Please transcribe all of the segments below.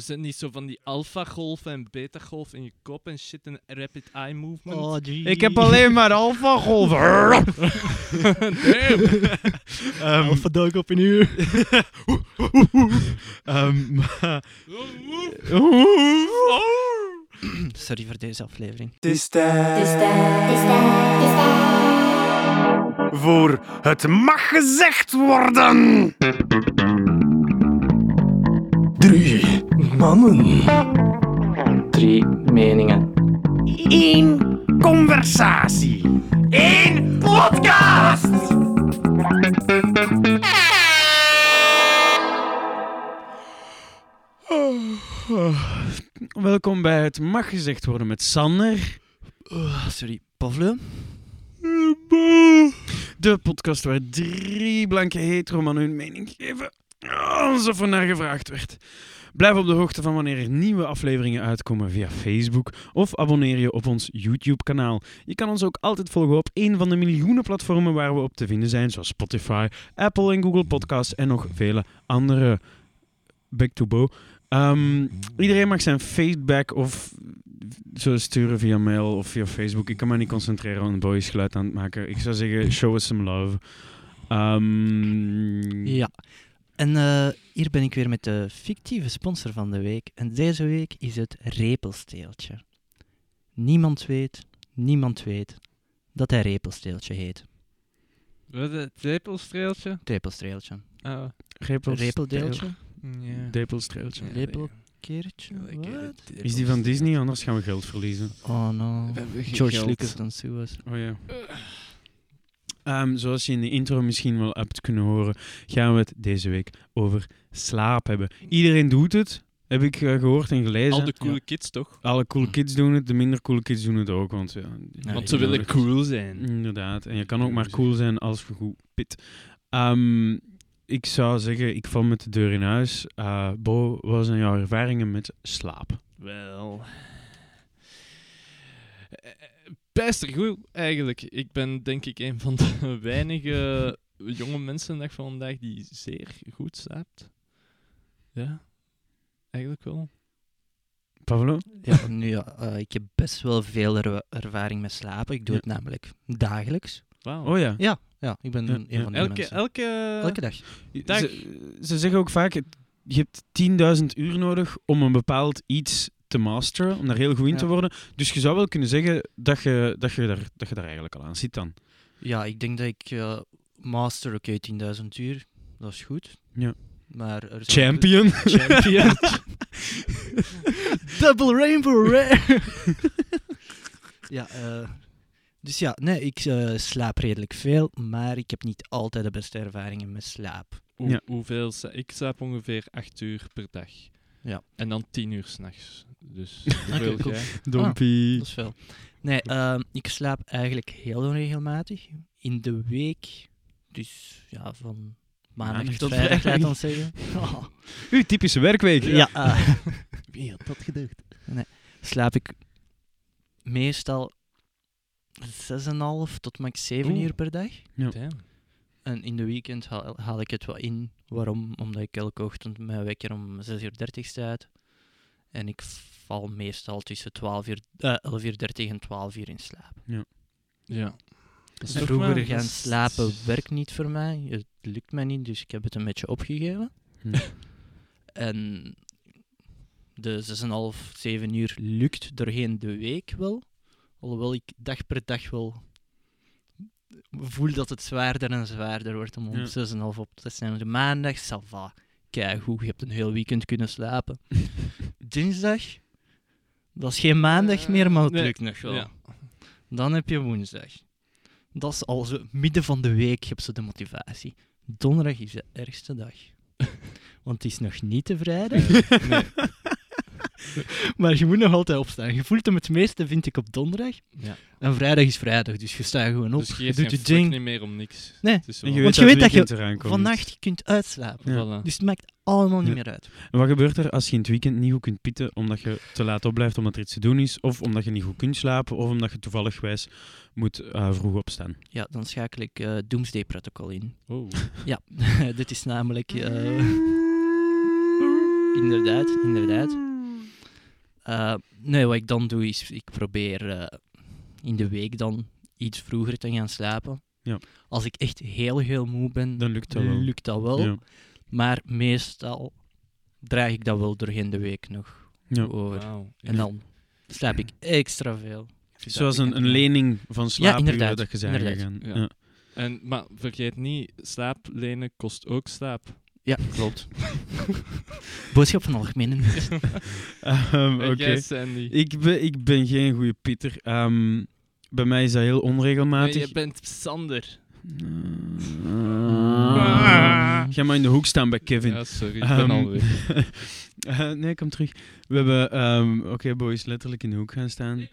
Hebben ze niet zo van die alpha-golven en beta-golven in je kop en shit en rapid eye movement? Oh, gee. Ik heb alleen maar alpha golven. Ehm, Alpha dog op een uur. ehm, Sorry voor deze aflevering. Het is tijd voor het mag gezegd worden. Drie mannen. Drie meningen. Eén conversatie. Eén podcast. Welkom bij het mag gezegd worden met Sander. Oh, sorry, Pavlo? De podcast waar drie blanke hetero mannen hun mening geven alsof er naar gevraagd werd. Blijf op de hoogte van wanneer er nieuwe afleveringen uitkomen via Facebook of abonneer je op ons YouTube-kanaal. Je kan ons ook altijd volgen op een van de miljoenen platformen waar we op te vinden zijn, zoals Spotify, Apple en Google Podcasts en nog vele andere. Back to Bo. Ehm, iedereen mag zijn feedback of zo sturen via mail of via Facebook. Ik kan me niet concentreren aan Bo is geluid aan het maken. Ik zou zeggen, show us some love. Ehm, Ja. En eh, hier ben ik weer met de fictieve sponsor van de week. En deze week is het Repelsteeltje. Niemand weet, niemand weet dat hij Repelsteeltje heet. Wat het? Repelstreeltje. Oh. Repels- Repeldeeltje? Ja. Repelkeertje? Eh, Is die van Disney? Anders gaan we geld verliezen. Oh no. George geld. Lucas dan zo was. Oh ja. Ehm, zoals je in de intro misschien wel hebt kunnen horen, gaan we het deze week over slaap hebben. Iedereen doet het, heb ik eh, gehoord en gelezen. Al de coole kids toch? Alle coole kids doen het, de minder coole kids doen het ook. Want, ja, Ja, Want ze willen nodig- cool zijn. Inderdaad, en je kan ook maar cool zijn als je goed pit. Ehm, ik zou zeggen, ik val met de deur in huis. Eh, Bo, wat zijn jouw ervaringen met slaap? Wel. Bijster goed, eigenlijk. Ik ben denk ik een van de weinige jonge mensen dag van vandaag die zeer goed slaapt. Ja, eigenlijk wel. Pavlo? Ja, nu ja, eh, ik heb best wel veel er- ervaring met slapen. Ik doe Ja. het namelijk dagelijks. Wauw. Oh ja. Ja, ja ik ben Ja, een van die Elke, mensen. elke, Elke dag. Dag. Ze, ze zeggen ook vaak, je hebt 10.000 uur nodig om een bepaald iets te masteren, om daar heel goed in te worden. Dus je zou wel kunnen zeggen dat je, dat je, daar, dat je daar eigenlijk al aan zit dan. Ja, ik denk dat ik eh, master, oké, 10.000 uur, dat is goed. Ja. Maar er zijn- Champion! Champion. Double Rainbow Rare. ja, eh, dus ja, nee, ik eh, slaap redelijk veel, maar ik heb niet altijd de beste ervaringen met slaap. Hoe, Ja. Hoeveel? sla- Ik slaap ongeveer 8 uur per dag. Ja. En dan 10 uur s'nachts. Dus hoeveel cool. jij? Dompie. Dat is veel. Nee, ehm, ik slaap eigenlijk heel onregelmatig. In de week, dus ja, van maandag tot vrijdag, laat ons zeggen. Oh. Uw typische werkweek. Ja, Wie had dat gedacht? slaap ik meestal 6,5 tot max 7 Oeh. uur per dag. Damn. En in de weekend haal, haal ik het wel in. Waarom? Omdat ik elke ochtend mijn wekker om 6 uur 30 staat. En ik val meestal tussen 12 uur, eh, 11 uur 30 en 12 uur in slaap. Ja. En toch Vroeger gaan slapen werkt niet voor mij. Het lukt mij niet, dus ik heb het een beetje opgegeven. Hm. En de 6,5, 7 uur lukt doorheen de week wel. Alhoewel ik dag per dag wel voel dat het zwaarder en zwaarder wordt om om Ja. 6,5 op te staan. De maandag, ça hoe je hebt een heel weekend kunnen slapen. Dinsdag, dat is geen maandag meer, maar het Nee. lukt nog wel. Ja. Dan heb je woensdag. Dat is al zo midden van de week heb ze de motivatie. Donderdag is de ergste dag. Want het is nog niet de vrijdag. Nee. Maar je moet nog altijd opstaan. Je voelt hem het meeste, vind ik, op donderdag. Ja. En vrijdag is vrijdag, dus je staat gewoon op. Dus je je geeft doet geen je ding. niet meer om niks. Nee. Want je weet dat je. Vannacht kunt uitslapen. Ja. Voilà. Dus het maakt allemaal niet Ja. meer uit. En wat gebeurt er als je in het weekend niet goed kunt pitten omdat je te laat opblijft omdat er iets te doen is, of omdat je niet goed kunt slapen, of omdat je toevallig wijs moet eh, vroeg opstaan? Ja, dan schakel ik eh Doomsday Protocol in. Oh. Ja, dit is namelijk... eh, inderdaad, inderdaad. Eh, nee, wat ik dan doe is, ik probeer eh, in de week dan iets vroeger te gaan slapen. Ja. Als ik echt heel, heel moe ben, Dan lukt dat wel. lukt dat wel. Ja. Maar meestal draag ik dat wel doorheen de week nog Ja. over. En dan slaap ik extra veel. Zoals een, een lening van slaapuren inderdaad, dat je zijn gegaan. Ja. Ja. En, maar vergeet niet, slaap lenen kost ook slaap. Ja, klopt. Boodschap van algemene nut. Ehm, Oké. Ik, ben, ik ben geen goede Pieter. Ehm, bij mij is dat heel Nee, onregelmatig. je bent Sander. Ga maar in de hoek staan bij Kevin. Ja, sorry, ik Ehm, ben al weg. Eh, nee, kom terug. We hebben... ehm, Oké, boys, letterlijk in de hoek gaan staan.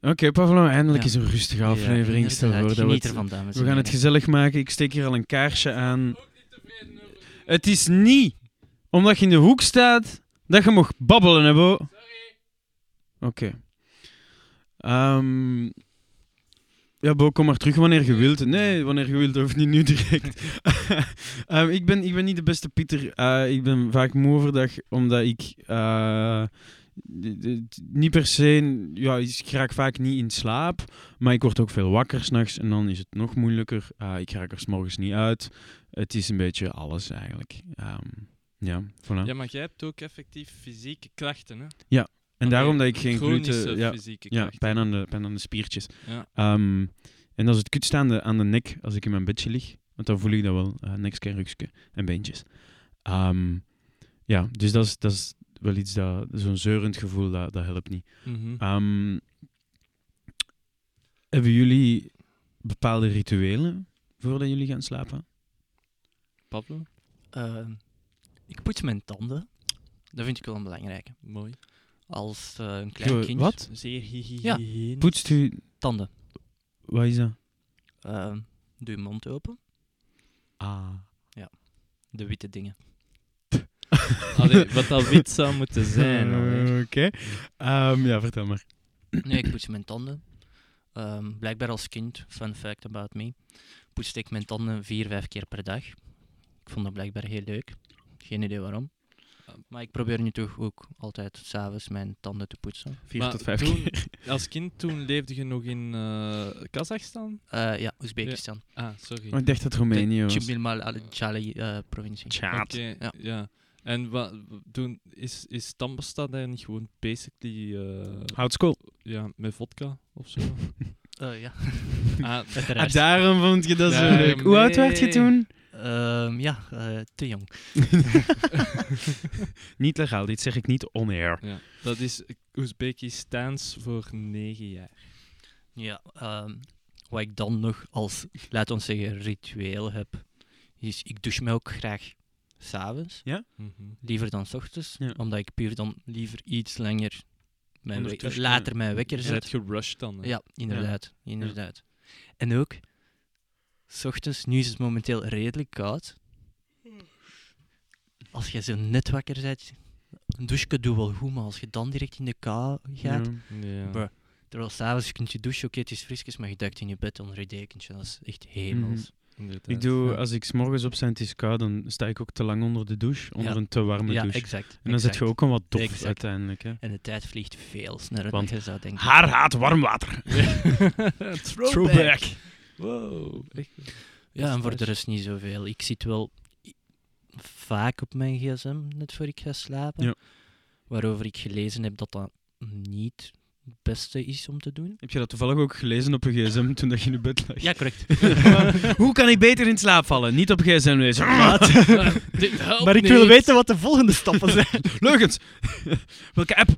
Oké, Pavlo, eindelijk Ja. is een rustige aflevering. Ja, Stel voor dat we Geniet het, ervan, dames we gaan het gezellig maken. Ik steek hier al een kaarsje aan. Het is niet omdat je in de hoek staat dat je mag babbelen, hè, Bo. Oké. Ehm, ja, Bo, kom maar terug wanneer je wilt. Nee, wanneer je wilt, hoeft niet nu direct. Ehm, ik, ben, ik ben niet de beste Pieter. Eh, ik ben vaak moe overdag, omdat ik... eh, niet per se... Ja, ik raak vaak niet in slaap, maar ik word ook veel wakker s'nachts en dan is het nog moeilijker. Eh, ik raak er 's morgens niet uit. Het is een beetje alles, eigenlijk. Ehm, ja, voilà. Ja, maar jij hebt ook effectief fysieke klachten, hè? en daarom dat ik geen gluten... Ja, fysieke ja klachten. pijn, aan de, pijn aan de spiertjes. Ja. Ehm, en dat is het kutste aan de, aan de nek als ik in mijn bedje lig. Want dan voel ik dat wel. Uh, nekske, rugske en beentjes. Ehm, ja, dus dat is, dat is wel iets dat... Zo'n zeurend gevoel, dat, dat helpt niet. Mhm. Hebben jullie bepaalde rituelen voordat jullie gaan slapen? Pablo? Eh, ik poets mijn tanden. Dat vind ik wel een belangrijke. Mooi. Als eh, een klein Yo, kind. Wat? Zeer hygiënisch. Ja. Poetst u... Tanden. Wat is dat? Eh, doe je mond open. Ah. De witte dingen. Allee, wat dat wit zou moeten zijn. allee. Oké. Ehm, ja, vertel maar. Nee, ik poets mijn tanden. Ehm, blijkbaar als kind, fun fact about me, poetste ik mijn tanden vier, vijf keer per dag. Ik vond dat blijkbaar heel leuk. Geen idee waarom. Maar ik probeer nu toch ook altijd s'avonds mijn tanden te poetsen. Vier Maar tot vijf toen- keer. Als kind toen leefde je nog in eh Kazachstan? Eh, ja, Oezbekistan. Ah, sorry. Oh, ik dacht dat het Roemenië was. Chimilmal al-Jali eh, provincie. Tjaat. Oké, Ja. ja. En wat doen is, is tandpasta daar niet gewoon basically eh, Houtskool. ja, met vodka of zo? Eh, ja, ah, Ah, daarom vond je dat zo leuk. Hoe oud werd je toen? Ehm, ja, eh, te jong. niet legaal, dit zeg ik niet on-air. ja. Dat is Oezbekistaans voor negen jaar. Ja, ehm, wat ik dan nog als, laten we zeggen, ritueel heb, is ik douche mij ook graag s'avonds, Mhm. liever dan s ochtends, Ja. omdat ik puur dan liever iets langer, mijn later mijn wekker Je zet. bent gerushed dan. hè? Ja, inderdaad, inderdaad. En ook, s ochtends, nu is het momenteel redelijk koud. Als je zo net wakker bent, een douche doet wel goed, maar als je dan direct in de kou gaat, Ja. Bruh. Terwijl s'avonds kun je douchen, oké, het is frisjes, maar je duikt in je bed onder je dekentje. Dat is echt hemels. inderdaad. Ik doe, Ja. als ik 's morgens op en het is koud, dan sta ik ook te lang onder de douche. Onder Ja. een te warme Ja, douche. exact. En dan zit je ook al wat dof Exact. uiteindelijk. Hè. En de tijd vliegt veel sneller Want dan je zou denken. Haar haat warm water. Throwback. Wow. Echt. Ja, en voor de rest niet zoveel. Ik zit wel vaak op mijn gsm net voor ik ga slapen. Ja. Waarover ik gelezen heb dat dat niet het beste is om te doen. Heb je dat toevallig ook gelezen op je gsm toen dat je in je bed lag? Ja, correct. Hoe kan ik beter in slaap vallen? Niet op gsm lezen. Maar ik niet. wil weten wat de volgende stappen zijn. Leugens! Welke app?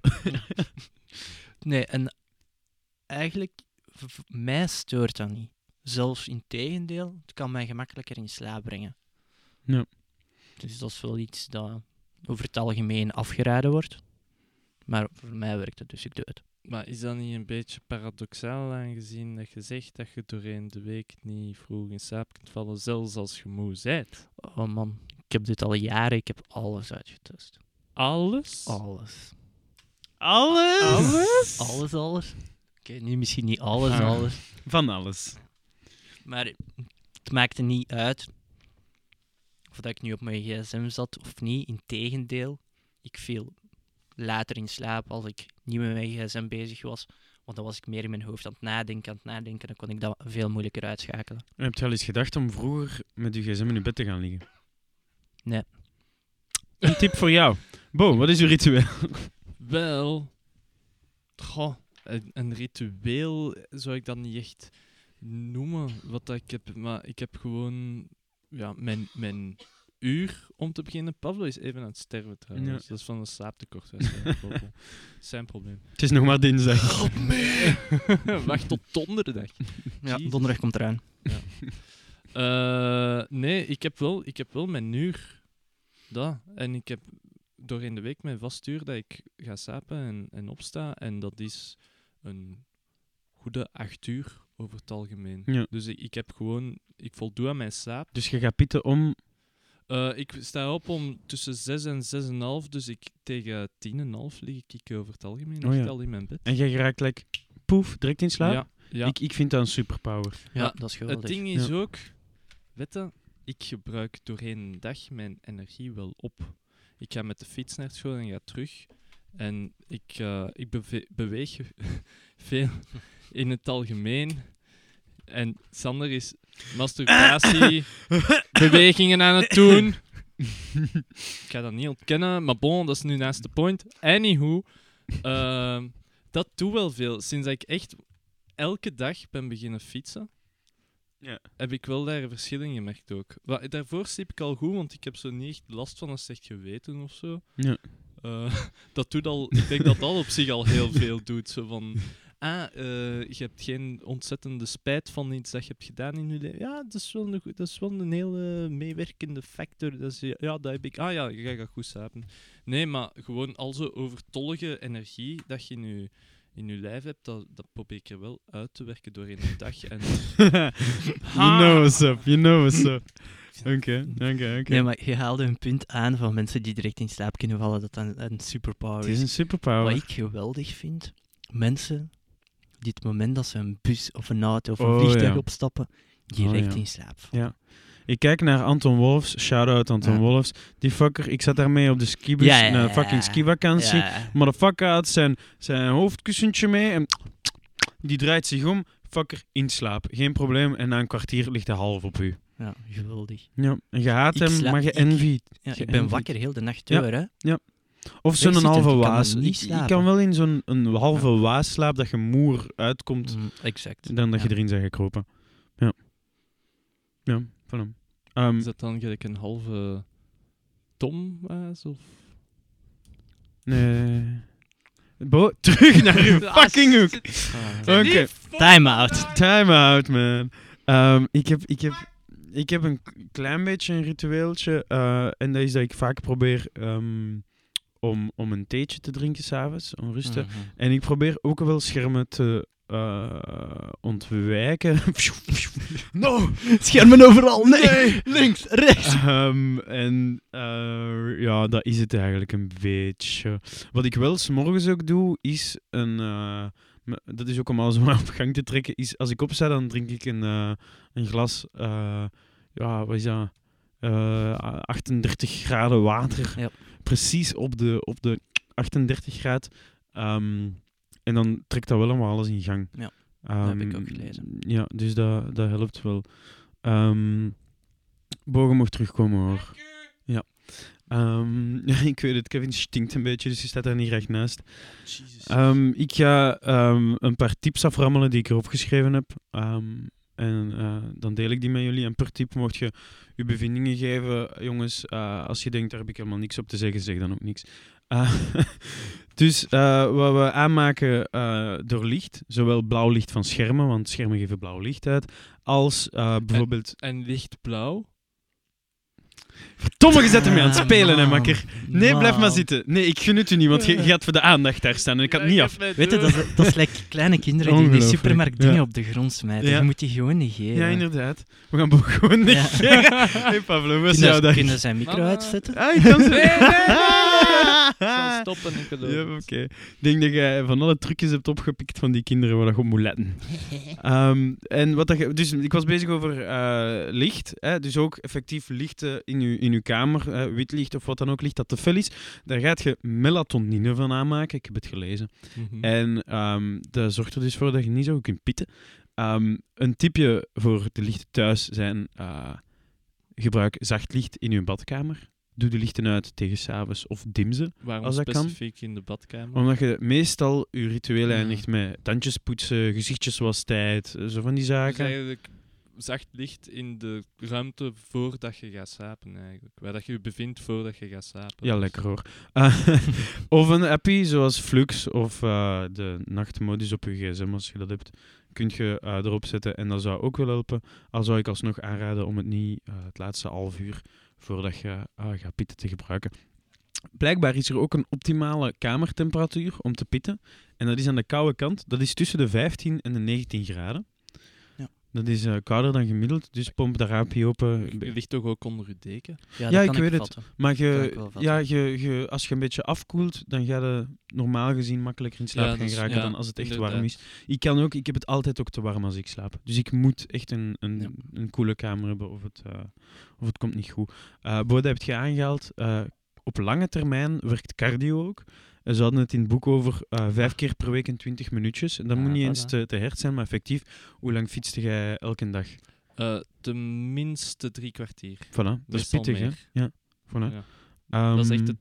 Nee, en eigenlijk, mij stoort dat niet. Zelfs in tegendeel, het kan mij gemakkelijker in slaap brengen. Ja. Dus dat is wel iets dat over het algemeen afgeraden wordt. Maar voor mij werkt het, dus ik doe het. Maar is dat niet een beetje paradoxaal aangezien dat je zegt dat je doorheen de week niet vroeg in slaap kunt vallen, zelfs als je moe bent? Oh man, ik heb dit al jaren, ik heb alles uitgetest. Alles? Alles. Alles? Alles? Alles, alles. Oké, nu misschien niet alles, Ah. alles. Van alles. Maar het maakte niet uit. of dat ik nu op mijn gsm zat of niet. Integendeel, ik viel later in slaap als ik niet met mijn gsm bezig was. Want dan was ik meer in mijn hoofd aan het nadenken, aan het nadenken. Dan kon ik dat veel moeilijker uitschakelen. Heb je al eens gedacht om vroeger met je gsm in je bed te gaan liggen? Nee. Een tip voor jou. Bo, wat is uw ritueel? Wel, goh, een, een ritueel zou ik dat niet echt noemen, wat dat ik heb. Maar ik heb gewoon, ja, mijn, mijn uur om te beginnen. Pablo is even aan het sterven trouwens. Ja. Dat is van een slaaptekort. Zijn probleem. Het is nog maar dinsdag. Wacht tot donderdag. Ja, Jezus. donderdag komt eraan. Eh, nee, ik heb, wel, ik heb wel mijn uur. Dat. En ik heb doorheen de week mijn vast uur dat ik ga slapen en, en opsta. En dat is een goede acht uur over het algemeen. Ja. Dus ik, ik heb gewoon... Ik voldoe aan mijn slaap. Dus je gaat pitten om... Eh, ik sta op om tussen 6 en 6,5. Dus ik, tegen 10,5 lig ik over het algemeen Oh ja. al in mijn bed. En jij geraakt like, poef, direct in slaap? Ja, ja. Ik, ik vind dat een superpower. Ja, Ja, dat is Het geweldig. ding is Ja. ook, weet je, ik gebruik doorheen de dag mijn energie wel op. Ik ga met de fiets naar school en ga terug. En ik, eh, ik beve- beweeg veel in het algemeen. En Sander is masturbatie, bewegingen aan het doen. ik ga dat niet ontkennen, maar bon, dat is nu naast de point. Anywho, ehm, dat doet wel veel. Sinds dat ik echt elke dag ben beginnen fietsen, Ja. heb ik wel daar een verschil in gemerkt ook. Daarvoor sliep ik al goed, want ik heb zo niet echt last van een slecht geweten of zo. Ja. Eh, dat doet al, ik denk dat dat op zich al heel veel doet. Zo van, ah, eh, je hebt geen ontzettende spijt van iets dat je hebt gedaan in je leven. Ja, dat is wel een, dat is wel een hele meewerkende factor. Dat is, ja, dat heb ik. Ah ja, je gaat goed slapen. Nee, maar gewoon al zo overtollige energie dat je in je, in je lijf hebt, dat, dat probeer ik er wel uit te werken doorheen de dag. En you know what's up, you know what's up. Oké, oké, oké. Nee, maar je haalde een punt aan van mensen die direct in slaap kunnen vallen, dat dat een, een superpower Het is. is een superpower. Wat ik geweldig vind, mensen die het moment dat ze een bus of een auto of een Oh, vliegtuig ja. opstappen, direct Oh, ja. in slaap vallen. Ja. Ik kijk naar Anton Wolfs, shout-out Anton Ja. Wolfs. Die fucker, ik zat daarmee op de skibus, Ja, ja, ja, fucking ja. skivakantie. Ja. Motherfucker had zijn, zijn hoofdkussentje mee en die draait zich om. Fucker, in slaap. Geen probleem. En na een kwartier ligt hij half op u. ja, geweldig. Ja. En je haat Ik hem, maar je envied. Ja, Je ik ben envied. wakker heel de nacht Ja. door, hè. Of zo'n halve kan waas. Ik, kan wel in zo'n een halve waasslaap dat je moer uitkomt Mm, exact. dan dat je erin bent gekropen. Ja. Ja, voilà. Ehm, is dat dan gelijk een halve Tom was? Of? nee. Bo, terug naar uw fucking hoek. Ah. Oké. Time out. Time out, man. Ehm, ik, heb, ik, heb, ik heb een klein beetje een ritueeltje. eh, en dat is dat ik vaak probeer ehm, om, om een theetje te drinken s'avonds, om rusten. Mhm. En ik probeer ook wel schermen te eh, ontwijken. no! Schermen overal, nee! Links, rechts. Ehm, en eh, ja, dat is het eigenlijk een beetje. Wat ik wel s'morgens ook doe, is een. eh, dat is ook om alles maar op gang te trekken. Is als ik opsta, dan drink ik een, een glas. ja, wat is dat? Eh, 38 graden water. Ja. Precies op de, op de 38 graad. Ehm, en dan trekt dat wel allemaal alles in gang. Ja, Ehm, heb ik ook gelezen. Ja, dus dat, dat helpt wel. Ehm Bogen mocht terugkomen hoor. Ja. Ehm, ik weet het, Kevin stinkt een beetje, dus je staat daar niet recht naast. Ehm, ik ga ehm, een paar tips aframmelen die ik erop geschreven heb. En eh, dan deel ik die met jullie. En per tip mocht je je bevindingen geven. Jongens, eh, als je denkt, daar heb ik helemaal niks op te zeggen, zeg dan ook niks. Eh, dus wat we aanmaken door licht, zowel blauw licht van schermen, want schermen geven blauw licht uit, als bijvoorbeeld... En lichtblauw. Verdomme, je zet hem mee aan het spelen, hè, makker. Nee, blijf maar Man. zitten. Nee, ik gun het u niet, want je, je gaat voor de aandacht daar staan en ik het niet af. Weet je, dat is, dat is like kleine kinderen die in de supermarkt dingen ja. op de grond smijten. Ja. Je moet die gewoon negeren. Ja, inderdaad. We gaan gewoon Ja. negeren. Hey Pablo, wat is jouw Kunnen, dag? kunnen zijn micro Mama. uitzetten? Ah, ik kan ze... Nee, nee, nee. Zal stoppen, Ja, het. oké. Ik denk dat jij van alle trucjes hebt opgepikt van die kinderen waar je op moet letten. Ehm, en wat dat je, dus ik was bezig over eh, licht. Hè, dus ook effectief lichten in je, in uw kamer, eh, wit licht of wat dan ook, licht dat te fel is. Daar gaat je melatonine van aanmaken. Ik heb het gelezen. Mhm. En ehm, dat zorgt er dus voor dat je niet zo kunt pitten. Ehm, een tipje voor de lichten thuis zijn: eh, gebruik zacht licht in je badkamer. Doe de lichten uit tegen s'avonds of dim ze. Waarom als dat kan. specifiek in de badkamer? Omdat je meestal je ritueel Ja. eindigt met tandjes poetsen, gezichtjes was tijd, zo van die Dus zaken. eigenlijk zacht licht in de ruimte voordat je gaat slapen, eigenlijk. Waar dat je je bevindt voordat je gaat slapen. Ja, lekker hoor. Of een appie zoals Flux of eh, de nachtmodus op je gsm als je dat hebt, kun je eh, erop zetten en dat zou ook wel helpen. Al zou ik alsnog aanraden om het niet eh, het laatste half uur voordat je eh, gaat pitten te gebruiken. Blijkbaar is er ook een optimale kamertemperatuur om te pitten. En dat is aan de koude kant. Dat is tussen de 15 en de 19 graden. Dat is eh, kouder dan gemiddeld, dus pomp de raampje open. Je ligt toch ook onder je deken? Ja, kan ik weet het. Maar je, ik ja, je, je, als je een beetje afkoelt, dan ga je normaal gezien makkelijker in slaap Ja, gaan geraken ja, dan als het echt warm is. Ik kan ook, ik heb het altijd ook te warm als ik slaap. Dus ik moet echt een, een, een koele kamer hebben of het, eh, of het komt niet goed. Eh Bode heb je aangehaald. eh, op lange termijn werkt cardio ook. Eh, Ze hadden het in het boek over eh, vijf keer per week en 20 minuutjes. En dat Ah, moet niet voilà. eens te, te hard zijn, maar effectief, hoe lang fietste jij elke dag? Eh tenminste drie kwartier. Voilà, dat is pittig, hè? Ja, voilà. Ja. dat is echt Ehm, het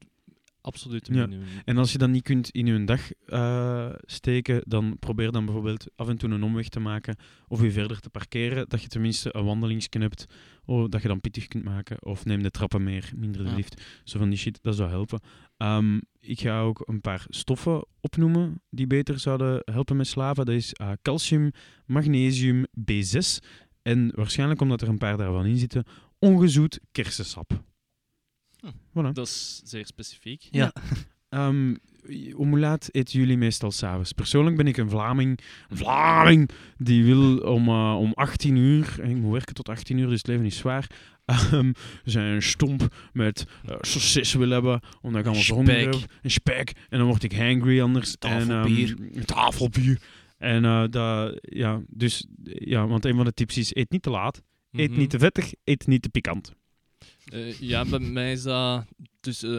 absolute ja. minimum. En als je dat niet kunt in je dag eh, steken, dan probeer dan bijvoorbeeld af en toe een omweg te maken of je verder te parkeren, dat je tenminste een wandelingsje hebt, oh, dat je dan pittig kunt maken. Of neem de trappen meer, minder de Ja. lift. Zo van die shit, dat zou helpen. Ehm, ik ga ook een paar stoffen opnoemen die beter zouden helpen met slapen. Dat is eh, calcium, magnesium, B6 en waarschijnlijk omdat er een paar daarvan in zitten, ongezoet kersensap. Hm. Voilà. Dat is zeer specifiek. Ja. Om hoe laat eten jullie meestal s'avonds? Persoonlijk ben ik een Vlaming, Vlaming die wil om, eh, om 18 uur, en ik moet werken tot 18 uur, dus het leven is zwaar, ehm, zijn stomp met eh saucis wil hebben, omdat ik allemaal verhonger heb. Een spek. En dan word ik hangry anders. Tafelbier. En, ehm, tafelbier. En eh, dat, ja, dus, ja, want een van de tips is, eet niet te laat, eet Mhm. niet te vettig, eet niet te pikant. Eh, ja, bij mij is dat dus, eh,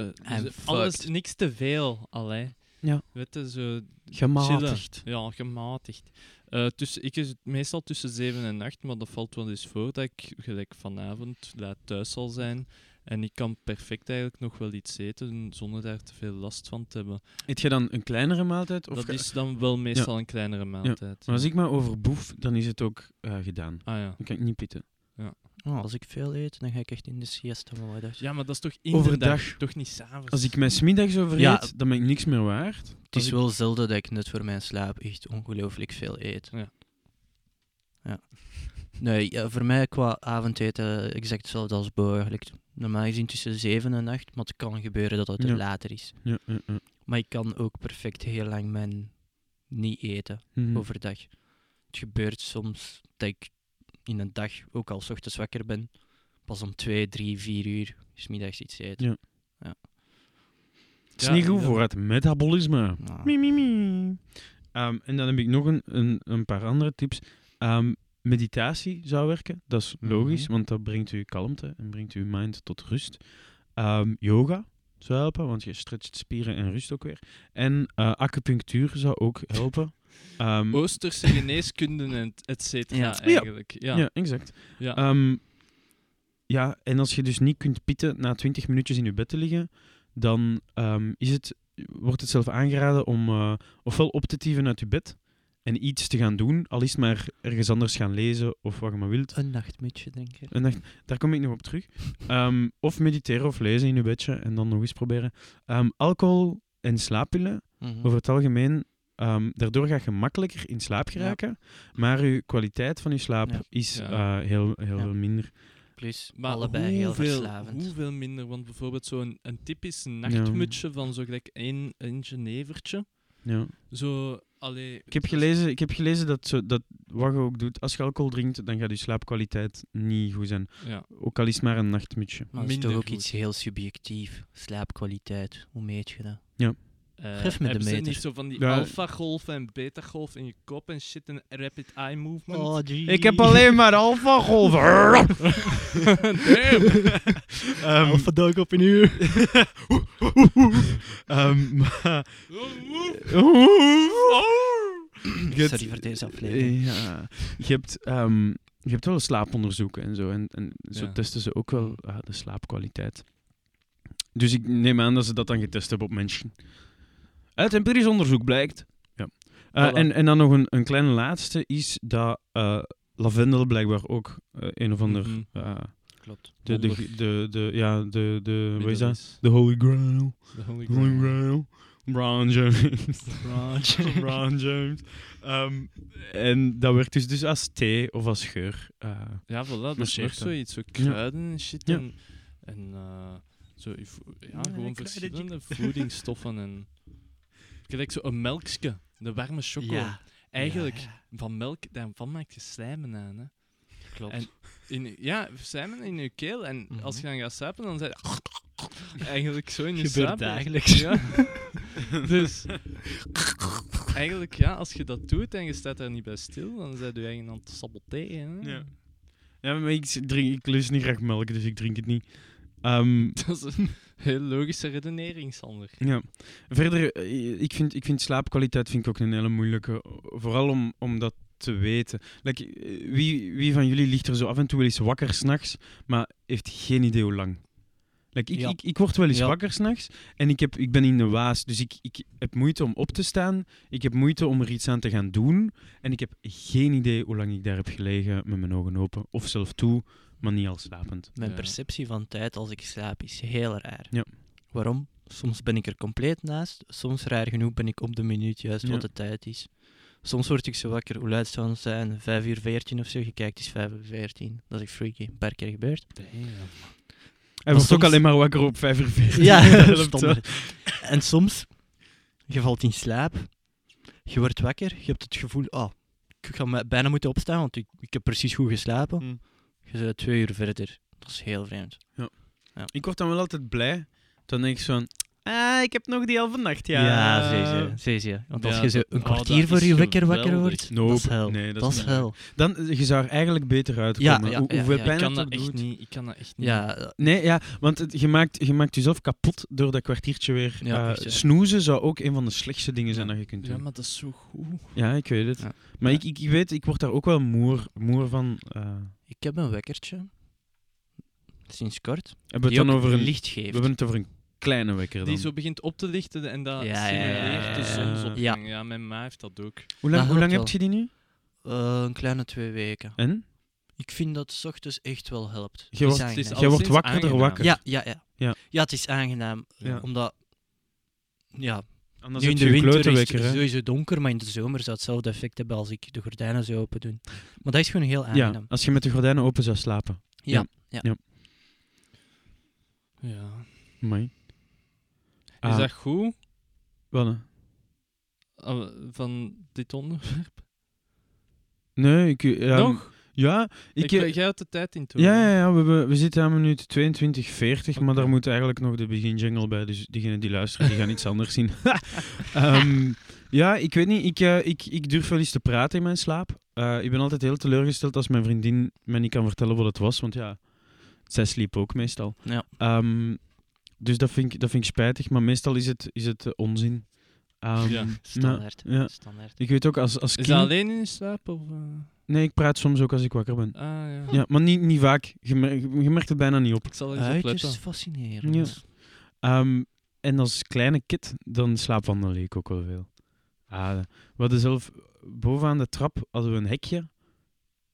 dus alles, fucked. niks te veel, allee. Ja. Weet je, zo Gematigd. chillen. Ja, gematigd. Eh tussen, ik is het meestal tussen 7 en 8, maar dat valt wel eens voor dat ik gelijk vanavond laat thuis zal zijn. En ik kan perfect eigenlijk nog wel iets eten zonder daar te veel last van te hebben. Eet je dan een kleinere maaltijd? Of dat ga- is dan wel meestal een kleinere maaltijd. Maar als ik me overboef, dan is het ook eh, gedaan. Ah ja. Dan kan ik niet pitten. Oh, als ik veel eet, dan ga ik echt in de siesta worden. Ja, maar dat is toch in Overdag. de dag, toch niet s'avonds. Als ik mij smiddags overeet, Ja. dan ben ik niks meer waard. Het is ik- wel zelden dat ik net voor mijn slaap echt ongelooflijk veel eet. Ja. Ja. Nee, ja, voor mij qua avondeten exact hetzelfde als Bo eigenlijk. Normaal gezien tussen 7 en 8, maar het kan gebeuren dat het Ja. later is. Ja, ja, ja. Maar ik kan ook perfect heel lang mijn niet eten Mhm. overdag. Het gebeurt soms dat ik in een dag, ook al 's ochtends wakker ben, pas om 2, 3, 4 uur 's middags iets eten. Ja. Het is Ja, niet goed voor het metabolisme. Nou, Mie, mie, mie. Ehm, en dan heb ik nog een, een, een paar andere tips. Ehm, meditatie zou werken. Dat is logisch, Mhm. want dat brengt u kalmte en brengt uw mind tot rust. Ehm, yoga zou helpen, want je stretcht spieren en rust ook weer. En eh, acupunctuur zou ook helpen. Ehm, Oosterse geneeskunde en et cetera, Ja. eigenlijk. Ja. ja. exact. Ja. Ehm, ja, en als je dus niet kunt pitten na 20 minuutjes in je bed te liggen, dan ehm, is het, wordt het zelf aangeraden om eh, ofwel op te tieven uit je bed en iets te gaan doen, al is het maar ergens anders gaan lezen of wat je maar wilt. Een nachtmutje, denk ik. En dacht, daar kom ik nog op terug. Ehm, of mediteren of lezen in je bedje en dan nog eens proberen. Ehm, alcohol en slaappillen, Mhm. over het algemeen, ehm, daardoor ga je makkelijker in slaap geraken, maar je kwaliteit van je slaap Ja. is Ja. eh, heel, heel Ja. veel minder. Plus Maar allebei heel verslavend. hoeveel minder? Want bijvoorbeeld zo'n een typisch nachtmutsje van zo gelijk één, een genevertje. Ja. Zo, allee... Ik heb gelezen, ik heb gelezen dat, zo, dat wat je ook doet, als je alcohol drinkt, dan gaat je slaapkwaliteit niet goed zijn. Ja. Ook al is het maar een nachtmutsje. Maar dat is toch minder ook goed. iets heel subjectief. Slaapkwaliteit, hoe meet je dat? Eh, Geef me de meter. niet zo van die Ja. alpha-golf en beta-golf in je kop en shit en rapid eye movement? Oh, gee. Ik heb alleen maar alpha golven. Damn. um, dag op een uur. um, Sorry voor deze aflevering. Ja, je hebt, ehm, je hebt wel slaaponderzoeken en zo. En, en zo Ja. testen ze ook wel ah, de slaapkwaliteit. Dus ik neem aan dat ze dat dan getest hebben op mensen. Uit empirisch onderzoek blijkt. Ja. Eh, Voilà. en, en dan nog een, een kleine laatste is dat eh, lavendel blijkbaar ook eh, een of ander. Mhm. eh, Klopt. de, de, de, de, ja, de, de, wat is dat? De Holy Grail. de Holy Holy Grail. Grail. Brown James. Brown James. Ehm, en dat werkt dus, dus als thee of als geur. eh, Ja, voilà, dat is zoiets. Zo kruiden en shit. Ja. En, en eh, zo, ja, Ja, gewoon verschillende voedingsstoffen. En, gelijk zo een melkske, de warme choco. Ja. Eigenlijk, Ja, ja. van melk, daarvan maak je slijmen aan. Hè. Klopt. En in, ja, slijmen in je keel. En Mhm. als je dan gaat slapen, dan je... Eigenlijk zo in je Gebeurt slaap. dagelijks. Ja. dus eigenlijk, ja, als je dat doet en je staat daar niet bij stil, dan zijn je eigenlijk aan het saboteren. Hè? Ja. Ja, maar ik, drink, ik lust niet graag melk, dus ik drink het niet. Ehm, Dat is een heel logische redenering, Sander. ja. Verder, eh, ik vind, ik vind slaapkwaliteit vind ik ook een hele moeilijke. Vooral om, om dat te weten. Like, eh, wie, wie van jullie ligt er zo af en toe wel eens wakker s'nachts, maar heeft geen idee hoe lang? Like, ik, Ja. ik, ik word wel eens Ja. wakker s'nachts en ik, heb, ik ben in de waas, dus ik, ik heb moeite om op te staan. Ik heb moeite om er iets aan te gaan doen. En ik heb geen idee hoe lang ik daar heb gelegen met mijn ogen open. Of zelf toe, maar niet al slapend. Mijn Ja. perceptie van tijd als ik slaap is heel raar. Ja. Waarom? Soms ben ik er compleet naast, soms raar genoeg ben ik op de minuut juist Ja. wat de tijd is. Soms word ik zo wakker, hoe luid zou het zijn? 5 uur 14 of zo, je kijkt, het is 5 uur 14. Dat is freaky, een paar keer gebeurd. Hij wordt ook alleen maar wakker op 5 uur 14. Ja. En soms, je valt in slaap, je wordt wakker, je hebt het gevoel, oh, ik ga bijna moeten opstaan, want ik, ik heb precies goed geslapen. Mm. Je bent twee uur verder. Dat is heel vreemd. Ik word dan wel altijd blij. Dan denk ik zo van, ah, ik heb nog die halve nacht, ja. Ja, zeker, zeker. Want als Ja, je zo een oh, kwartier voor je wekker wakker wordt, Nope. dat is hel. Nee, dat dat is hel. Dan, je zou er eigenlijk beter uitkomen. Ja, ja, Hoe- ja, hoeveel ja. pijn Ik kan het dat echt doet. niet. Ik kan dat echt niet. Ja, Nee, ja, want het- je, maakt, je maakt jezelf kapot door dat kwartiertje weer. Ja, eh, echt, ja. snoezen zou ook een van de slechtste dingen zijn Ja. dat je kunt doen. Ja, Ja, maar dat is zo goed. ik weet het. Ja. Maar Ja. Ik, ik, weet, ik word daar ook wel moer, moer van. eh, ik heb een wekkertje, sinds kort, hebben we het dan over een, licht we hebben het over een kleine wekker dan. Die zo begint op te lichten en dat Ja, ja, ja, simuleert de ja, ja. zonsopgang. Ja, mijn ma heeft dat ook. Hoe lang, hoe lang heb je die nu? Eh, een kleine twee weken. En? Ik vind dat 's ochtends echt wel helpt. Je Het wordt- is Het is Jij wordt wakkerder aangenaam. wakker. Ja, ja, ja. Ja. Ja, het is aangenaam. Ja. Omdat, ja, Anders nu in de je winter is het sowieso donker, maar in de zomer zou hetzelfde effect hebben als ik de gordijnen zou open doen. Maar dat is gewoon heel Ja, aangenaam. als je met de gordijnen open zou slapen. Ja, ja. ja. Ja. Amai. Is Ah, dat goed? Ah, van dit onderwerp? Nee, ik... ja, Nog? Ja, Ik, ik... jij had de tijd in toe. ja, ja, ja we, we zitten aan minuut 22, 40, maar daar moet eigenlijk nog de beginjingle bij. Dus diegenen die luisteren, die gaan iets anders zien. Ehm, ja, ik weet niet. Ik, eh, ik, ik durf wel eens te praten in mijn slaap. Eh, ik ben altijd heel teleurgesteld als mijn vriendin mij niet kan vertellen wat het was. Want ja, zij sliep ook meestal. Ja. Ehm, dus dat vind, ik, dat vind ik spijtig. Maar meestal is het, is het eh, onzin. Ehm, Ja, Standaard. ja. Standaard. Ik weet ook als, als Is kind... dat alleen in je slaap? Of, eh? Nee, ik praat soms ook als ik wakker ben. Ah ja. Ja, maar niet, niet vaak. Je, mer- je merkt het bijna niet op. Ik zal eens Uitjes opletten. fascinerend. Ja. Ehm, en als kleine kid, dan slaapwandelde ik ook wel veel. Ah, we hadden zelf bovenaan de trap hadden we een hekje,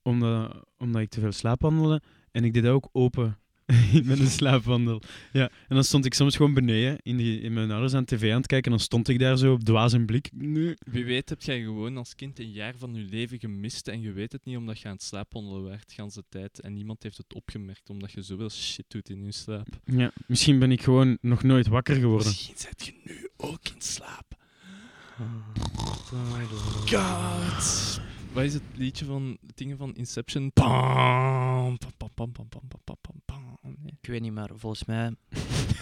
omdat, omdat ik te veel slaapwandelde. En ik deed dat ook open met een slaapwandel. Ja, en dan stond ik soms gewoon beneden in, die, in mijn ouders aan tv aan het kijken. En dan stond ik daar zo op dwaas en blik. Nee. Wie weet heb jij gewoon als kind een jaar van je leven gemist en je weet het niet omdat je aan het slaapwandelen werd de hele tijd en niemand heeft het opgemerkt omdat je zoveel shit doet in je slaap. Ja, misschien ben ik gewoon nog nooit wakker geworden. Misschien zit je nu ook in slaap. Ah. God wat is het liedje van dingen van Inception? Bam, bam, bam, nee. Ik weet niet, maar volgens mij,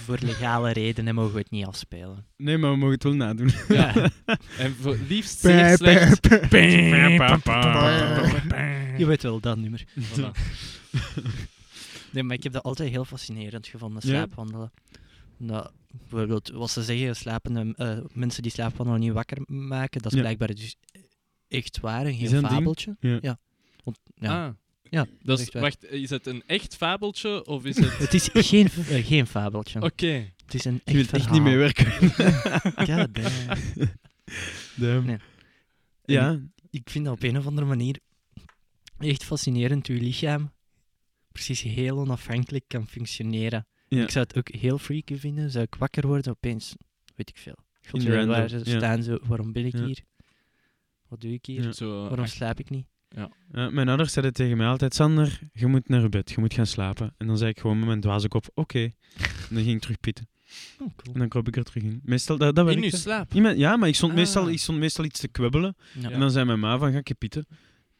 voor legale redenen mogen we het niet afspelen. Nee, maar we mogen het wel nadoen. Ja. En voor liefst. Je weet wel, dat nummer. Nee, maar ik heb dat altijd heel fascinerend gevonden, slaapwandelen. Nou, bijvoorbeeld, wat ze zeggen, slapende eh, eh, mensen die slaapwandelen niet wakker maken, dat is blijkbaar dus echt waar en Is geen dat een ding? fabeltje. Ja. Want, ja. Ah. Ja, Dat is, wacht, is het een echt fabeltje of is het... Het is geen, eh, geen fabeltje. Oké. Het is een Je echt wilt echt niet meewerken. Ja, damn. Nee. Ja, ik vind dat op een of andere manier echt fascinerend hoe je lichaam precies heel onafhankelijk kan functioneren. Ja. Ik zou het ook heel freaky vinden, zou ik wakker worden opeens, weet ik veel. God In weet random, waar ze ja. staan zo, waarom ben ik Ja. hier? Wat doe ik hier? Ja. Zo, Waarom slaap ik niet? Ja, mijn ouders zeiden tegen mij altijd, Sander, je moet naar je bed, je moet gaan slapen. En dan zei ik gewoon met mijn dwaze kop, oké. En dan ging ik terug pitten. Oh, cool. En dan kroop ik er terug in. Meestal, dat, dat in uw slaap. Ja, maar- Ja, maar ik stond, Ah. meestal, ik stond meestal iets te kwebbelen. Ja. En dan zei mijn ma van, ga ik pitten?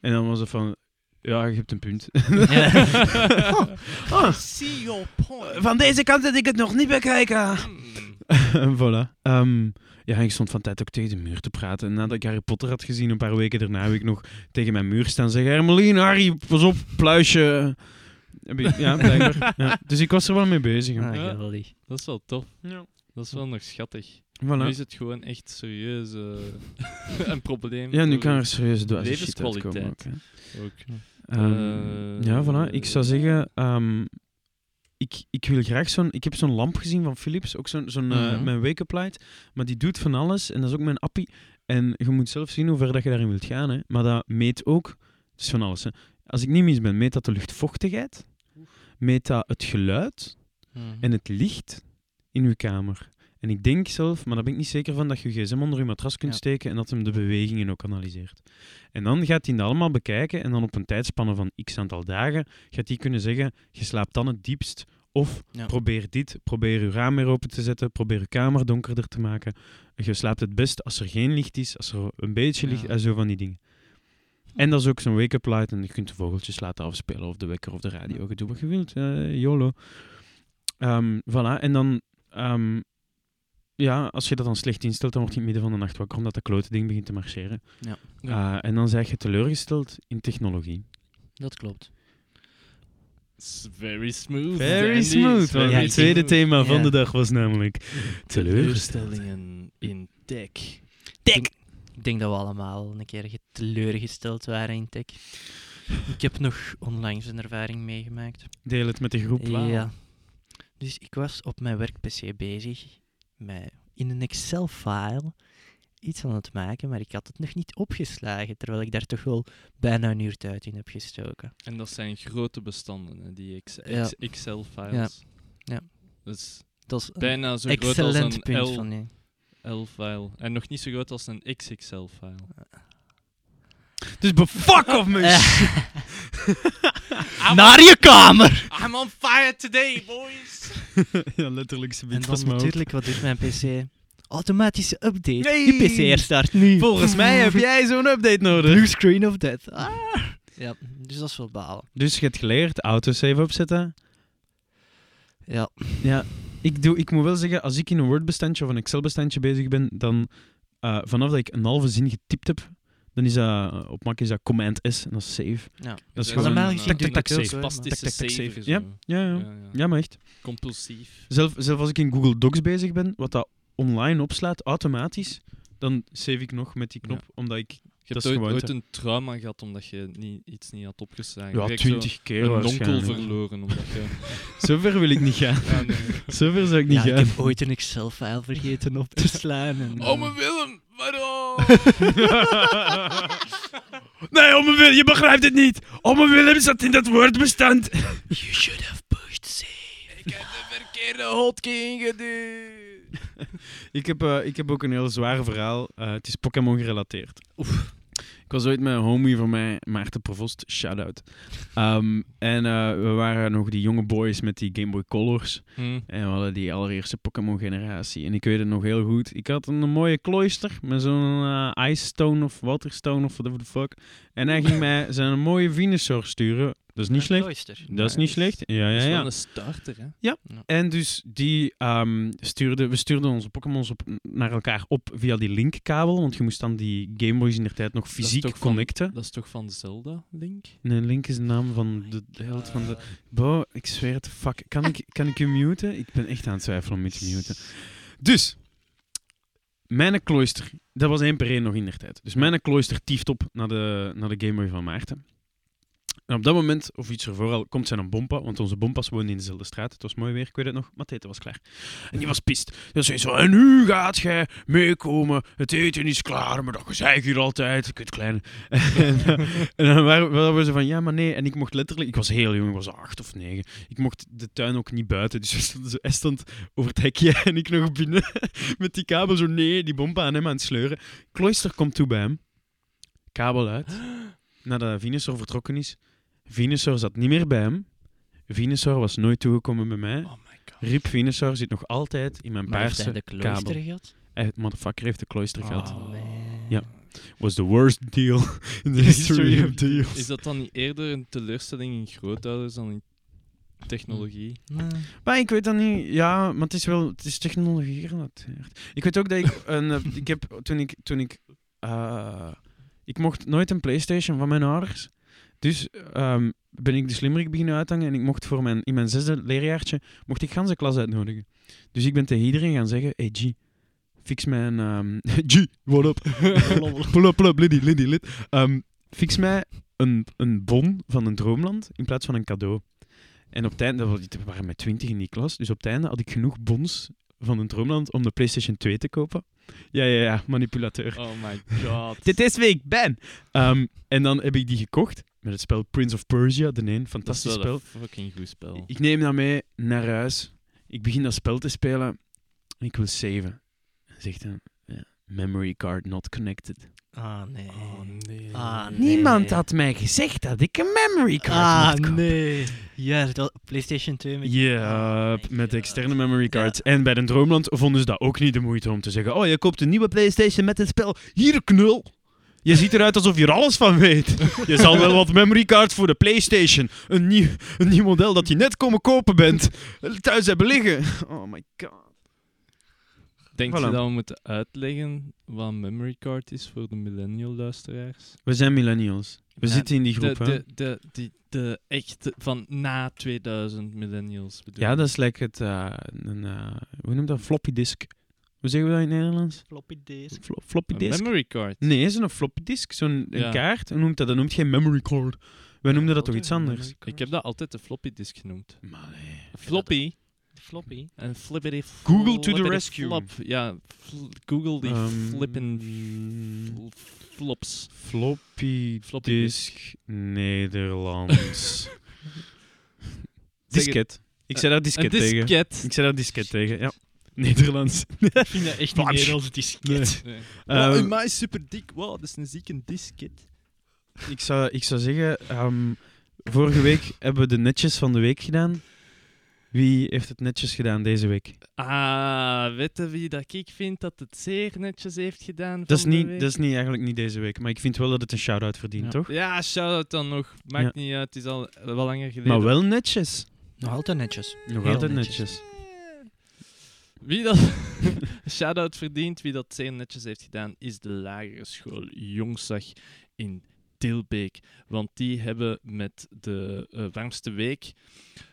En dan was het van, ja, je hebt een punt. Ja. Ah, See your point. van deze kant had ik het nog niet bekijken. Hmm. voilà. Ehm, ja, ik stond van tijd ook tegen de muur te praten. En nadat ik Harry Potter had gezien, een paar weken daarna, heb ik nog tegen mijn muur staan zeggen: Hermeline, Harry, pas op, pluisje. Heb ik- Ja, blijkbaar. Ja. Dus ik was er wel mee bezig. Ah. Ja. geweldig. Dat is wel tof. Ja. Dat is wel nog schattig. Nu Voilà. is het gewoon echt serieus eh, een probleem. Ja, nu kan er serieus shit Levenskwaliteit. ook. Ehm, Eh, ja, voilà. Ik zou zeggen, ehm, ik, ik wil graag zo'n... Ik heb zo'n lamp gezien van Philips, ook zo'n zo'n eh, Mhm. mijn wake-up light. Maar die doet van alles en dat is ook mijn appie. En je moet zelf zien hoe ver dat je daarin wilt gaan. Hè. Maar dat meet ook... Het is van alles. Hè. Als ik niet mis ben, meet dat de luchtvochtigheid. Meet dat het geluid Mhm. en het licht in uw kamer. En ik denk zelf, maar daar ben ik niet zeker van, dat je je gsm onder je matras kunt Ja. steken en dat hem de bewegingen ook analyseert. En dan gaat hij dat allemaal bekijken en dan op een tijdspanne van x aantal dagen gaat hij kunnen zeggen, je slaapt dan het diepst of Ja. probeer dit, probeer je raam weer open te zetten, probeer je kamer donkerder te maken. Je slaapt het best als er geen licht is, als er een beetje licht Ja. en zo van die dingen. En dat is ook zo'n wake-up light en je kunt de vogeltjes laten afspelen of de wekker of de radio. Je doet wat je wilt, eh, YOLO. Ehm, voilà, en dan... ehm, ja, als je dat dan slecht instelt, dan word je in het midden van de nacht wakker omdat dat klote ding begint te marcheren. Ja. Eh, en dan zeg je teleurgesteld in technologie. Dat klopt. Very smooth. Very Andy. smooth. Ja, het tweede thema van de dag was namelijk. Teleurstellingen in tech. Ik denk dat we allemaal een keer teleurgesteld waren in tech. Ik heb nog onlangs een ervaring meegemaakt. Deel het met de groep. Ja. Dus ik was op mijn werk-PC bezig met in een Excel-file iets aan het maken, maar ik had het nog niet opgeslagen, terwijl ik daar toch wel bijna een uur tijd in heb gestoken. En dat zijn grote bestanden, hè, die ex- Ja. Excel-files. Ja. Dat is Dat is een bijna zo groot als excellent een punt L- van je. L-file. En nog niet zo groot als een XXL-file. Dus be fuck off me. Naar je kamer! I'm on fire today, boys! ja, letterlijk. Ze En dan natuurlijk, wat doet mijn PC? Automatische update. Nee! Je PC herstart nu. Volgens mij heb jij zo'n update nodig. Blue screen of death. Ah. Ja, dus dat is wel balen. Dus je hebt geleerd autosave opzetten. Ja. Ja, ik, doe, ik moet wel zeggen, als ik in een Word-bestandje of een Excel-bestandje bezig ben, dan eh, vanaf dat ik een halve zin getypt heb, dan is dat, eh, op Mac is dat Command-S en dat is save. ja. Dat is Maar gewoon... normaal een, gezien tak, tak, tak, dat save. Tak, tak, tak, save. Ja, ja, ja. Ja, ja. Ja, maar echt. Compulsief. Zelf, zelf als ik in Google Docs bezig ben, wat dat online opslaat, automatisch, dan save ik nog met die knop, omdat ik... Je Dat hebt ooit, een trauma gehad omdat je niet, iets niet had opgeslagen. Ja, twintig keer Een onkel waarschijnlijk. verloren omdat je... Zover wil ik niet gaan. Ja, nee. Zover zou ik niet Ja, ik gaan. heb ooit een Excel-file vergeten op te slaan. En, Oh, mijn Willem! Waarom? nee, om wil, je begrijpt het niet. Om Willem zat in dat woordbestand. You should have pushed save. Ik heb de verkeerde hotkey ingeduwd. Ik heb, eh, ik heb ook een heel zwaar verhaal. Eh, het is Pokémon gerelateerd. Ik was ooit met een homie van mij, Maarten Provost, shout-out. Ehm, en eh, we waren nog die jonge boys met die Game Boy Colors. Hm. En we hadden die allereerste Pokémon-generatie. En ik weet het nog heel goed. Ik had een mooie cloister met zo'n eh, Ice Stone of Waterstone of whatever the fuck. En hij ging mij zijn mooie Venusaur sturen Dat is niet slecht. Cloister. Dat is niet slecht. Ja, Dat ja, is wel ja. een starter, hè? En dus die ehm, stuurde, we stuurden onze Pokémons op, naar elkaar op via die linkkabel, want je moest dan die Gameboys in der tijd nog fysiek van- connecten. Dat is toch van Zelda, Link? Nee, Link is de naam van de, de held van de... Bo, ik zweer het, fuck. Kan ik, kan ik je muten? Ik ben echt aan het twijfelen om je te muten. Dus, mijn klooster, dat was één per één nog in der tijd. Dus mijn klooster tieft op naar de, naar de Gameboy van Maarten. En op dat moment, of iets ervoor al, komt zijn een bompa, want onze bompas woonden in dezelfde straat. Het was mooi weer, ik weet het nog, maar het was klaar. En die was pist. Dus zei zo, en nu gaat jij meekomen, het eten is klaar, maar dat gezeik hier altijd, kut kleine. en, eh, en dan waren we, zo van, ja, maar nee. En ik mocht letterlijk, ik was heel jong, ik was acht of negen. Ik mocht de tuin ook niet buiten, dus we stonden zo, hij stond over het hekje en ik nog binnen met die kabel zo, nee, die bompa aan hem aan het sleuren. Cloister komt toe bij hem, kabel uit, nadat Venusaur vertrokken is. Venusaur zat niet meer bij hem. Venusaur was nooit toegekomen bij mij. Oh my god. Rip Venusaur zit nog altijd in mijn Maar heeft hij paarse de cloister kabel. gehad? Hij, motherfucker heeft de Cloister gehad. Oh. Ja. Was the worst deal in the history of deals. Is dat dan niet eerder een teleurstelling in grootouders dan in technologie? Nee. Maar ik weet dat niet. Ja, maar het is wel het is technologie gerelateerd. Ik weet ook dat ik een. eh, ik heb toen ik toen ik eh, ik mocht nooit een PlayStation van mijn ouders. Dus ehm, ben ik de slimmerik beginnen uithangen en ik mocht voor mijn in mijn zesde leerjaartje mocht ik ganse klas uitnodigen. Dus ik ben tegen iedereen gaan zeggen: "Hey G, fix mijn ehm G, what up? pull up, pull up, liddy, liddy, lid. Ehm, fix mij een, een bon van een droomland in plaats van een cadeau. En op het einde, dat we waren met twintig in die klas, dus op het einde had ik genoeg bons van een droomland om de PlayStation 2 te kopen. Ja, ja, ja, manipulateur. Oh my god. Dit is wie ik ben! Ehm, en dan heb ik die gekocht met het spel Prince of Persia, de een, dat is fantastisch wel spel. een fucking goed spel. Ik neem dat mee naar huis. Ik begin dat spel te spelen. En ik wil saven. En zegt hij, ja, memory card not connected. Ah, nee. Oh nee. Ah, nee. Niemand had mij gezegd dat ik een memory card Ah, mocht kopen. nee. Ja, dat PlayStation 2 met... Ja, Oh my met externe memory cards. En bij de Droomland vonden ze dat ook niet de moeite om te zeggen: Oh, je koopt een nieuwe PlayStation met het spel. Hier, knul. Je ziet eruit alsof je er alles van weet. Je zal wel wat memory cards voor de PlayStation. Een nieuw, een nieuw model dat je net komen kopen bent. Thuis hebben liggen. Oh my god. Denk Voilà. je dat we moeten uitleggen wat een memory card is voor de millennial luisteraars? We zijn millennials. We Ja, zitten in die De, groep. hè. de, de, die, de echte van na 2000 millennials bedoel Ja, dat is like het. eh, een, eh, hoe noemt dat? Floppy disk. Hoe zeggen we dat in het Nederlands? Floppy disk. Flo- floppy Een disk? memory card. Nee, zo'n floppy disk, zo'n een Ja. kaart. Hoe noemt dat? Dat noemt geen memory card. Wij noemden dat toch iets anders? Ik heb dat altijd de floppy disk genoemd. Maar nee. Floppy Floppy. en flippity Google to the rescue. Flop. Ja, Google die Ehm, flippin fl- flops. Floppy, Floppy disk, Nederlands. Zeg disket. Ik zei daar disket tegen. disket. Ik zei daar disket tegen, ja. Nederlands. Ik vind dat echt niet. Nederlands, het is Nee. Nee. Ehm, Wow, mij is super dik. Wow, dat is een zieke disket. ik, zou, ik zou zeggen, ehm, vorige week hebben we de netjes van de week gedaan. Wie heeft het netjes gedaan deze week? Ah, weet je wie dat ik vind dat het zeer netjes heeft gedaan? Dat is, niet, dat is niet eigenlijk niet deze week, maar ik vind wel dat het een shout-out verdient, Ja. toch? Ja, shout-out dan nog. Maakt Ja. niet uit, het is al wel langer geleden. Maar wel netjes. Nog altijd netjes. Nog Heel altijd netjes. netjes. Wie dat shout-out verdient, wie dat zeer netjes heeft gedaan, is de lagere school Jongzag in Tilbeek. Want die hebben met de eh, warmste week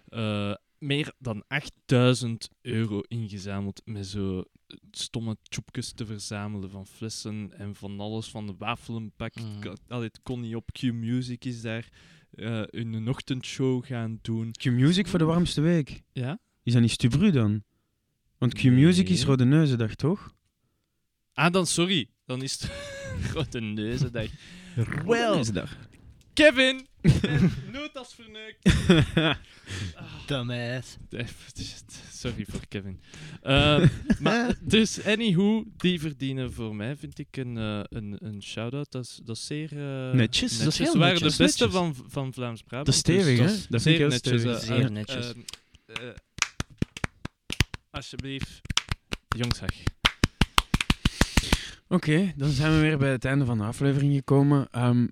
eh, meer dan 8000 euro ingezameld met zo stomme tjoepjes te verzamelen van flessen en van alles, van de wafelenpak. Mm. Mm. Allee, Connie op Q-Music is daar eh een ochtendshow gaan doen. Q-Music voor de warmste week. Ja? Is dat niet Stubru dan? Want Q-Music is. Rode Neuzendag, toch? Ah, dan sorry. Dan is het grote neuzendag. Wel. Neuzendag. Kevin! Nood als verneukt. Dumbass. Eh, Sorry voor Kevin. Eh, maar, dus, anywho, die verdienen voor mij, vind ik, een, eh, een, een shout-out. Dat is, dat is zeer eh, Netjes. Dat is heel Ze waren netjes. de beste Netjes. van, van Vlaams-Brabant. Dat is stevig, dus hè? is Dat vind ik zeer heel netjes. stevig. eh, Zeer netjes. alsjeblieft. Jongzag. Oké, dan zijn we weer bij het einde van de aflevering gekomen. Ehm,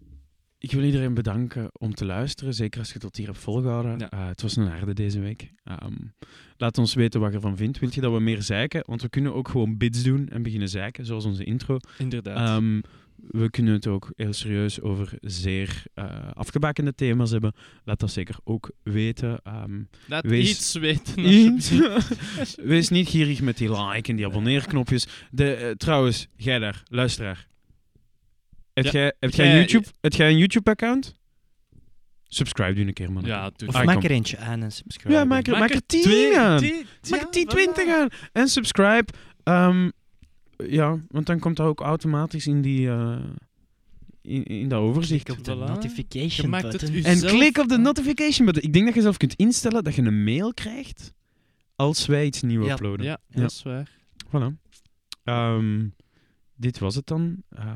ik wil iedereen bedanken om te luisteren. Zeker als je tot hier hebt volgehouden. Ja. Eh, het was een harde deze week. Ehm, laat ons weten wat je ervan vindt. Wilt je dat we meer zeiken? Want we kunnen ook gewoon bits doen en beginnen zeiken, zoals onze intro. Inderdaad. Ehm, we kunnen het ook heel serieus over zeer eh, afgebakende thema's hebben. Laat dat zeker ook weten. Ehm, Laat wees- iets weten. iets. Wees niet gierig met die like en die abonneerknopjes. De, eh, trouwens, jij daar, luisteraar. Heb Ja. jij, heb jij Jij- een YouTube, heb jij een YouTube-account? Subscribe doe een keer, man. Ja, Of Ah, maak kom. er eentje aan en subscribe. Ja, maak er, maak er 10 aan. Maak er 10, 20 aan. En subscribe. Ehm, ja, want dan komt dat ook automatisch in, die, eh, in, in dat overzicht. Klik op de Voilà. notification Je maakt het button. En klik op de notification button. Ik denk dat je zelf kunt instellen dat je een mail krijgt als wij iets nieuws Ja. uploaden. Ja, Ja. dat is waar. Voilà. Ehm, dit was het dan. Eh,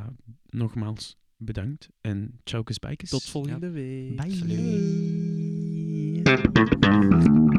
nogmaals bedankt. En ciao, bijkes. Tot volgende week. Bye.